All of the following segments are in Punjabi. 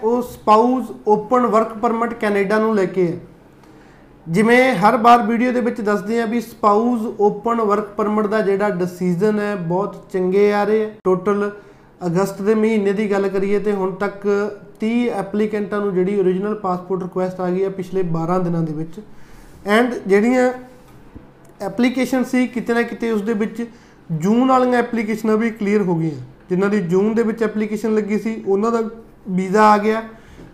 ਉਹ spouse open work permit Canada ਨੂੰ ਲੈ ਕੇ ਹੈ। ਜਿਵੇਂ ਹਰ ਵਾਰ ਵੀਡੀਓ ਦੇ ਵਿੱਚ ਦੱਸਦੇ ਆ ਵੀ ਸਪਾਊਸ ਓਪਨ ਵਰਕ ਪਰਮਿਟ ਦਾ ਜਿਹੜਾ ਡਿਸੀਜਨ ਹੈ, ਬਹੁਤ ਚੰਗੇ ਆ ਰਹੇ ਟੋਟਲ ਅਗਸਤ ਦੇ ਮਹੀਨੇ ਦੀ ਗੱਲ ਕਰੀਏ ਤੇ ਹੁਣ ਤੱਕ 30 ਐਪਲੀਕੈਂਟਾਂ ਨੂੰ ਜਿਹੜੀ origignal ਪਾਸਪੋਰਟ ਰਿਕੁਐਸਟ ਆ ਗਈ ਹੈ ਪਿਛਲੇ 12 ਦਿਨਾਂ ਦੇ ਵਿੱਚ। ਐਂਡ ਜਿਹੜੀਆਂ ਐਪਲੀਕੇਸ਼ਨ ਸੀ, ਕਿਤੇ ਨਾ ਕਿਤੇ ਉਸ ਦੇ ਵਿੱਚ ਜੂਨ ਵਾਲੀਆਂ ਐਪਲੀਕੇਸ਼ਨਾਂ ਵੀ ਕਲੀਅਰ ਹੋ ਗਈਆਂ। ਜਿਨ੍ਹਾਂ ਦੀ ਜੂਨ ਦੇ ਵਿੱਚ ਐਪਲੀਕੇਸ਼ਨ ਲੱਗੀ ਸੀ, ਉਹਨਾਂ ਦਾ ਵੀਜ਼ਾ ਆ ਗਿਆ।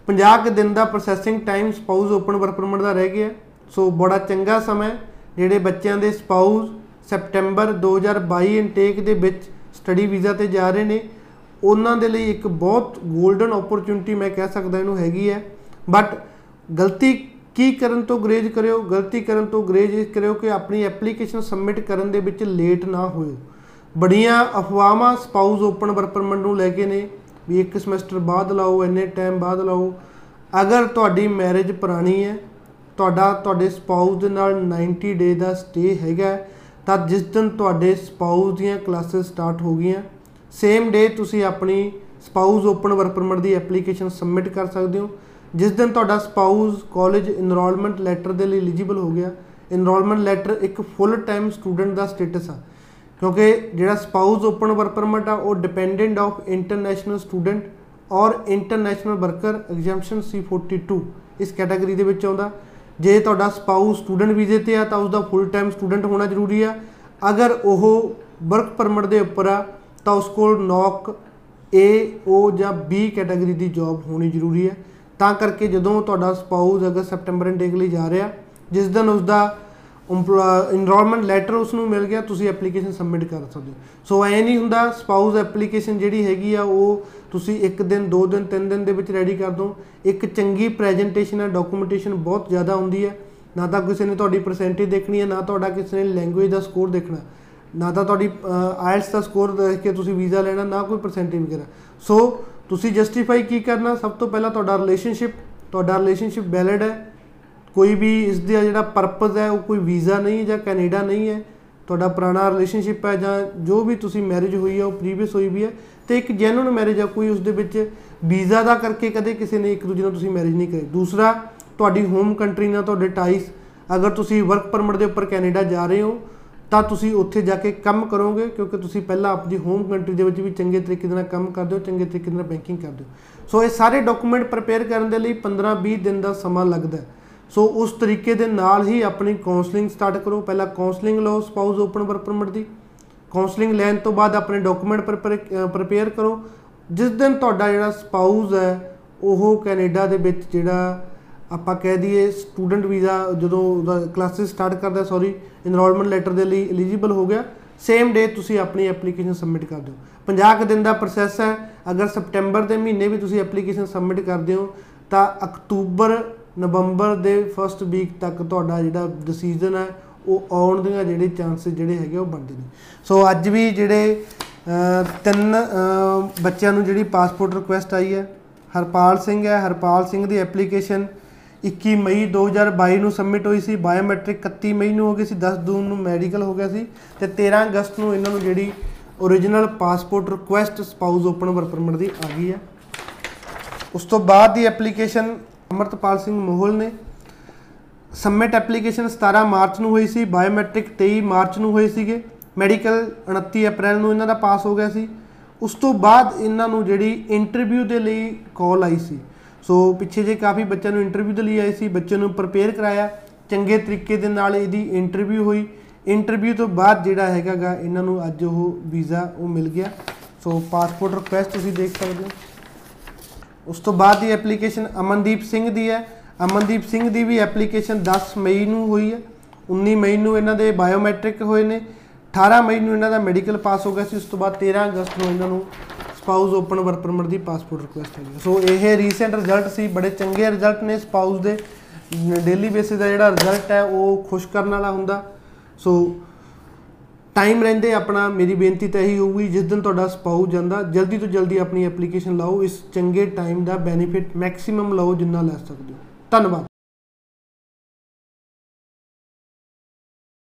50 ਕਿ ਦਿਨ ਦਾ processing time spouse open work permit ਦਾ ਰਹਿ ਗਿਆ। ਸੋ ਬੜਾ ਚੰਗਾ ਸਮਾਂ ਜਿਹੜੇ ਬੱਚਿਆਂ ਦੇ ਸਪਾਊਸ ਸੈਪਟੈਂਬਰ 2022 ਇਨਟੇਕ ਦੇ ਵਿੱਚ ਸਟੱਡੀ ਵੀਜ਼ਾ ਤੇ ਜਾ ਰਹੇ ਨੇ, ਉਹਨਾਂ ਦੇ ਲਈ ਇੱਕ ਬਹੁਤ 골ਡਨ ਓਪਰਚ्युनिटी ਮੈਂ ਕਹਿ ਸਕਦਾ ਇਹਨੂੰ ਹੈਗੀ ਹੈ। ਬਟ ਗਲਤੀ ਕੀ ਕਰਨ ਤੋਂ ਗਰੇਜ ਕਰਿਓ? ਗਲਤੀ ਕਰਨ ਤੋਂ ਗਰੇਜ ਇਸ ਕਰਿਓ ਕਿ ਆਪਣੀ ਐਪਲੀਕੇਸ਼ਨ ਸਬਮਿਟ ਕਰਨ ਦੇ ਵਿੱਚ ਲੇਟ ਨਾ ਹੋਇਓ। ਬੜੀਆਂ ਅਫਵਾਹਾਂ ਸਪਾਊਸ ਓਪਨ ਵਰਕ ਪਰਮਿਟ ਨੂੰ ਲੈ ਕੇ ਨੇ। ਵੀ ਇੱਕ ਸਮੈਸਟਰ ਬਾਅਦ ਲਾਓ, ਇੰਨੇ ਟਾਈਮ ਬਾਅਦ ਲਾਓ। ਅਗਰ ਤੁਹਾਡੀ ਮੈਰਿਜ ਪੁਰਾਣੀ ਹੈ, ਤੁਹਾਡਾ, ਤੁਹਾਡੇ ਸਪਾਊਸ ਦੇ ਨਾਲ 90 ਡੇ ਦਾ ਸਟੇ ਹੈਗਾ, ਤਾਂ ਜਿਸ ਦਿਨ ਤੁਹਾਡੇ ਸਪਾਊਸ ਦੀਆਂ ਕਲਾਸਿਸ ਸਟਾਰਟ ਹੋ ਗਈਆਂ ਸੇਮ ਡੇ ਤੁਸੀਂ ਆਪਣੀ ਸਪਾਊਸ ਓਪਨ ਵਰਕ ਪਰਮਿਟ ਦੀ ਐਪਲੀਕੇਸ਼ਨ ਸਬਮਿਟ ਕਰ ਸਕਦੇ ਹੋ। ਜਿਸ ਦਿਨ ਤੁਹਾਡਾ ਸਪਾਊਸ ਕਾਲਜ ਇਨਰੋਲਮੈਂਟ ਲੈਟਰ ਦੇ ਲਈ ਐਲੀਜੀਬਲ ਹੋ ਗਿਆ ਇਨਰੋਲਮੈਂਟ ਲੈਟਰ ਇੱਕ ਫੁੱਲ ਟਾਈਮ ਸਟੂਡੈਂਟ ਦਾ ਸਟੇਟਸ ਆ। ਕਿਉਂਕਿ ਜਿਹੜਾ ਸਪਾਊਸ ਓਪਨ ਵਰਕ ਪਰਮਿਟ ਆ ਉਹ dependent of international student or international worker exemption C42 ਇਸ ਕੈਟਾਗਰੀ ਦੇ ਵਿੱਚ ਆਉਂਦਾ। ਜੇ ਤੁਹਾਡਾ ਸਪਾਊਸ ਸਟੂਡੈਂਟ ਵੀਜ਼ੇ ਤੇ ਆ, ਤਾਂ ਉਸ ਦਾ ਫੁੱਲ ਟਾਈਮ ਸਟੂਡੈਂਟ ਹੋਣਾ ਜ਼ਰੂਰੀ ਆ। ਅਗਰ ਉਹ ਵਰਕ ਪਰਮਿਟ ਦੇ ਉੱਪਰ ਆ, ਤਾਂ ਉਸ ਕੋਲ ਨੌਕ A, O ਜਾਂ B ਕੈਟਾਗਰੀ ਦੀ ਜੌਬ ਹੋਣੀ ਜ਼ਰੂਰੀ ਹੈ ਤਾਂ ਕਰਕੇ ਜਦੋਂ ਤੁਹਾਡਾ ਸਪਾਊਸ ਅਗਰ ਸੈਪਟੈਂਬਰ ਇਨਟੇਕ ਲਈ ਜਾ ਰਿਹਾ, ਜਿਸ ਦਿਨ ਉਸ ਦਾ ਇਨਰੋਲਮੈਂਟ ਲੈਟਰ ਉਸ ਨੂੰ ਮਿਲ ਗਿਆ, ਤੁਸੀਂ ਐਪਲੀਕੇਸ਼ਨ ਸਬਮਿਟ ਕਰ ਸਕਦੇ ਹੋ। ਸੋ ਐ ਨਹੀਂ ਹੁੰਦਾ ਸਪਾਊਸ ਐਪਲੀਕੇਸ਼ਨ ਜਿਹੜੀ ਹੈਗੀ ਆ, ਉਹ ਤੁਸੀਂ ਇੱਕ ਦਿਨ, ਦੋ ਦਿਨ, ਤਿੰਨ ਦਿਨ ਦੇ ਵਿੱਚ ਰੈਡੀ ਕਰ ਦੋ। ਇੱਕ ਚੰਗੀ ਪ੍ਰੈਜੈਂਟੇਸ਼ਨ ਹੈ ਡਾਕੂਮੈਂਟੇਸ਼ਨ ਬਹੁਤ ਜ਼ਿਆਦਾ ਹੁੰਦੀ ਹੈ ਨਾ ਤਾਂ ਕਿਸੇ ਨੇ ਤੁਹਾਡੀ ਪਰਸੈਂਟੇਜ ਦੇਖਣੀ ਹੈ ਨਾ ਤੁਹਾਡਾ ਕਿਸੇ ਨੇ ਲੈਂਗੁਏਜ ਦਾ ਸਕੋਰ ਦੇਖਣਾ। ਨਾ ਤਾਂ ਤੁਹਾਡੀ ਆਇਲਸ ਦਾ ਸਕੋਰ ਦੇਖ ਕੇ ਤੁਸੀਂ ਵੀਜ਼ਾ ਲੈਣਾ, ਨਾ ਕੋਈ ਪਰਸੈਂਟੇਜ ਵਗੈਰਾ। ਸੋ ਤੁਸੀਂ ਜਸਟੀਫਾਈ ਕੀ ਕਰਨਾ? ਸਭ ਤੋਂ ਪਹਿਲਾਂ ਤੁਹਾਡਾ ਰਿਲੇਸ਼ਨਸ਼ਿਪ ਤੁਹਾਡਾ ਰਿਲੇਸ਼ਨਸ਼ਿਪ ਵੈਲਿਡ ਹੈ। ਕੋਈ ਵੀ ਇਸ ਦਾ ਜਿਹੜਾ ਪਰਪਸ ਹੈ, ਉਹ ਕੋਈ ਵੀਜ਼ਾ ਨਹੀਂ ਜਾਂ ਕੈਨੇਡਾ ਨਹੀਂ ਹੈ, ਤੁਹਾਡਾ ਪੁਰਾਣਾ ਰਿਲੇਸ਼ਨਸ਼ਿਪ ਹੈ ਜਾਂ ਜੋ ਵੀ ਤੁਸੀਂ ਮੈਰਿਜ ਹੋਈ ਹੈ, ਉਹ ਪ੍ਰੀਵੀਅਸ ਹੋਈ ਵੀ ਹੈ, ਤੇ ਇੱਕ ਜੈਨੂਨ ਮੈਰਿਜ ਹੈ, ਕੋਈ ਉਸ ਦੇ ਵਿੱਚ ਵੀਜ਼ਾ ਦਾ ਕਰਕੇ ਕਦੇ ਕਿਸੇ ਨੇ ਇੱਕ ਦੂਜੇ ਨਾਲ ਤੁਸੀਂ ਮੈਰਿਜ ਨਹੀਂ ਕਰੀ। ਦੂਸਰਾ, ਤੁਹਾਡੀ ਹੋਮ ਕੰਟਰੀ ਨਾਲ ਤੁਹਾਡੇ ਟਾਈਸ ਅਗਰ ਤੁਸੀਂ ਵਰਕ ਪਰਮਿਟ ਦੇ ਉੱਪਰ ਕੈਨੇਡਾ ਜਾ ਰਹੇ ਹੋ, ਤਾਂ ਤੁਸੀਂ ਉੱਥੇ ਜਾ ਕੇ ਕੰਮ ਕਰੋਗੇ, ਕਿਉਂਕਿ ਤੁਸੀਂ ਪਹਿਲਾਂ ਆਪਣੀ ਹੋਮ ਕੰਟਰੀ ਦੇ ਵਿੱਚ ਵੀ ਚੰਗੇ ਤਰੀਕੇ ਦੇ ਨਾਲ ਕੰਮ ਕਰਦੇ ਹੋ, ਚੰਗੇ ਤਰੀਕੇ ਨਾਲ ਬੈਂਕਿੰਗ ਕਰਦੇ ਹੋ। ਸੋ ਇਹ ਸਾਰੇ ਡਾਕੂਮੈਂਟ ਪ੍ਰਪੇਅਰ ਕਰਨ ਦੇ ਲਈ 15-20 ਦਿਨ ਦਾ ਸਮਾਂ ਲੱਗਦਾ ਹੈ। ਸੋ ਉਸ ਤਰੀਕੇ ਦੇ ਨਾਲ ਹੀ ਆਪਣੀ ਕਾਉਂਸਲਿੰਗ ਸਟਾਰਟ ਕਰੋ। ਪਹਿਲਾਂ ਕਾਉਂਸਲਿੰਗ ਲਓ ਸਪਾਊਸ ਓਪਨ ਵਰਕ ਪਰਮਿਟ ਦੀ। ਕਾਉਂਸਲਿੰਗ ਲੈਣ ਤੋਂ ਬਾਅਦ ਆਪਣੇ ਡਾਕੂਮੈਂਟ ਪ੍ਰਪੇਅਰ ਕਰੋ। ਜਿਸ ਦਿਨ ਤੁਹਾਡਾ ਜਿਹੜਾ ਸਪਾਊਸ ਹੈ, ਉਹ ਕੈਨੇਡਾ ਦੇ ਵਿੱਚ ਜਿਹੜਾ ਆਪਾਂ ਕਹਿ ਦਈਏ ਸਟੂਡੈਂਟ ਵੀਜ਼ਾ, ਜਦੋਂ ਉਹਦਾ ਕਲਾਸਿਸ ਸਟਾਰਟ ਕਰਦਾ ਸੌਰੀ ਇਨਰੋਲਮੈਂਟ ਲੈਟਰ ਦੇ ਲਈ ਐਲੀਜੀਬਲ ਹੋ ਗਿਆ ਸੇਮ ਡੇ ਤੁਸੀਂ ਆਪਣੀ ਐਪਲੀਕੇਸ਼ਨ ਸਬਮਿਟ ਕਰ ਦਿਓ। 50 ਕੁ ਦਿਨ ਦਾ ਪ੍ਰੋਸੈਸ ਹੈ। ਅਗਰ ਸਪਟੈਂਬਰ ਦੇ ਮਹੀਨੇ ਵੀ ਤੁਸੀਂ ਐਪਲੀਕੇਸ਼ਨ ਸਬਮਿਟ ਕਰਦੇ ਹੋ, ਤਾਂ ਅਕਤੂਬਰ ਨਵੰਬਰ ਦੇ ਫਸਟ ਵੀਕ ਤੱਕ ਤੁਹਾਡਾ ਜਿਹੜਾ ਡਿਸੀਜਨ ਹੈ ਉਹ ਆਉਣ ਦੀਆਂ ਜਿਹੜੇ ਚਾਂਸਸ ਜਿਹੜੇ ਹੈਗੇ ਉਹ ਬਣਦੇ ਨੇ। ਸੋ ਅੱਜ ਵੀ ਜਿਹੜੇ ਅਹ, ਤਿੰਨ ਅਹ, ਬੱਚਿਆਂ ਨੂੰ ਜਿਹੜੀ ਪਾਸਪੋਰਟ ਰਿਕੁਐਸਟ ਆਈ ਹੈ ਹਰਪਾਲ ਸਿੰਘ ਹੈ। ਹਰਪਾਲ ਸਿੰਘ ਦੀ ਐਪਲੀਕੇਸ਼ਨ 21 ਮਈ 2022 ਨੂੰ ਸਬਮਿਟ ਹੋਈ ਸੀ। ਬਾਇਓਮੈਟ੍ਰਿਕ 31 ਮਈ ਨੂੰ ਹੋ ਗਈ ਸੀ 10 ਜੂਨ ਨੂੰ ਮੈਡੀਕਲ ਹੋ ਗਿਆ ਸੀ ਤੇ 13 ਅਗਸਤ ਨੂੰ ਇਹਨਾਂ ਨੂੰ ਜਿਹੜੀ origignal passport request spouse open work permit ਦੀ ਆ ਗਈ ਹੈ। ਉਸ ਤੋਂ ਬਾਅਦ ਦੀ ਐਪਲੀਕੇਸ਼ਨ ਅਮਰਤਪਾਲ ਸਿੰਘ ਮੋਹਲ ਨੇ ਸਬਮਿਟ ਐਪਲੀਕੇਸ਼ਨ 17 ਮਾਰਚ ਨੂੰ ਹੋਈ ਸੀ ਬਾਇਓਮੈਟ੍ਰਿਕ 23 ਮਾਰਚ ਨੂੰ ਹੋਏ ਸੀਗੇ। ਮੈਡੀਕਲ 29 ਅਪ੍ਰੈਲ ਨੂੰ ਇਹਨਾਂ ਦਾ ਪਾਸ ਹੋ ਗਿਆ ਸੀ। ਉਸ ਤੋਂ ਬਾਅਦ ਇਹਨਾਂ ਨੂੰ ਜਿਹੜੀ ਇੰਟਰਵਿਊ ਦੇ ਲਈ ਕਾਲ ਆਈ ਸੀ। ਸੋ ਪਿੱਛੇ ਜੇ ਕਾਫੀ ਬੱਚਿਆਂ ਨੂੰ ਇੰਟਰਵਿਊ ਦੇ ਲਈ ਆਈ ਸੀ ਬੱਚੇ ਨੂੰ ਪ੍ਰਪੇਅਰ ਕਰਾਇਆ। ਚੰਗੇ ਤਰੀਕੇ ਦੇ ਨਾਲ ਇਹਦੀ ਇੰਟਰਵਿਊ ਹੋਈ। ਇੰਟਰਵਿਊ ਤੋਂ ਬਾਅਦ ਜਿਹੜਾ ਹੈਗਾਗਾ, ਇਹਨਾਂ ਨੂੰ ਅੱਜ ਉਹ ਵੀਜ਼ਾ ਉਹ ਮਿਲ ਗਿਆ। ਸੋ ਪਾਸਪੋਰਟ ਰਿਕੁਐਸਟ ਤੁਸੀਂ ਦੇਖ ਸਕਦੇ ਹੋ। ਉਸ ਤੋਂ ਬਾਅਦ ਦੀ ਐਪਲੀਕੇਸ਼ਨ ਅਮਨਦੀਪ ਸਿੰਘ ਦੀ ਹੈ। ਅਮਨਦੀਪ ਸਿੰਘ ਦੀ ਵੀ ਐਪਲੀਕੇਸ਼ਨ 10 ਮਈ ਨੂੰ ਹੋਈ ਹੈ। 19 ਮਈ ਨੂੰ ਇਹਨਾਂ ਦੇ ਬਾਇਓਮੈਟ੍ਰਿਕ ਹੋਏ ਨੇ। 18 ਮਈ ਨੂੰ ਇਹਨਾਂ ਦਾ ਮੈਡੀਕਲ ਪਾਸ ਹੋ ਗਿਆ ਸੀ। ਉਸ ਤੋਂ ਬਾਅਦ 13 ਅਗਸਤ ਨੂੰ ਇਹਨਾਂ ਨੂੰ ਸਪਾਊਸ ਓਪਨ ਵਰਕ ਪਰਮਿਟ ਦੀ ਪਾਸਪੋਰਟ ਰਿਕੁਐਸਟ ਆਈ ਸੋ ਇਹ ਰੀਸੈਂਟ ਰਿਜ਼ਲਟ ਸੀ। ਬੜੇ ਚੰਗੇ ਰਿਜ਼ਲਟ ਨੇ ਸਪਾਊਸ ਦੇ। ਡੇਲੀ ਬੇਸਿਸ ਦਾ ਜਿਹੜਾ ਰਿਜ਼ਲਟ ਹੈ, ਉਹ ਖੁਸ਼ ਕਰਨ ਵਾਲਾ ਹੁੰਦਾ। ਸੋ ਟਾਈਮ ਰਹਿੰਦੇ ਆਪਣਾ, ਮੇਰੀ ਬੇਨਤੀ ਤਾਂ ਇਹੀ ਹੋਊਗੀ, ਜਿਸ ਦਿਨ ਤੁਹਾਡਾ ਸਪਾਊਸ ਜਾਂਦਾ, ਜਲਦੀ ਤੋਂ ਜਲਦੀ ਆਪਣੀ ਐਪਲੀਕੇਸ਼ਨ ਲਾਓ, ਇਸ ਚੰਗੇ ਟਾਈਮ ਦਾ ਬੈਨੀਫਿਟ ਮੈਕਸਿਮਮ ਲਓ, ਜਿੰਨਾ ਲੈ ਸਕਦੇ ਹੋ। ਧੰਨਵਾਦ।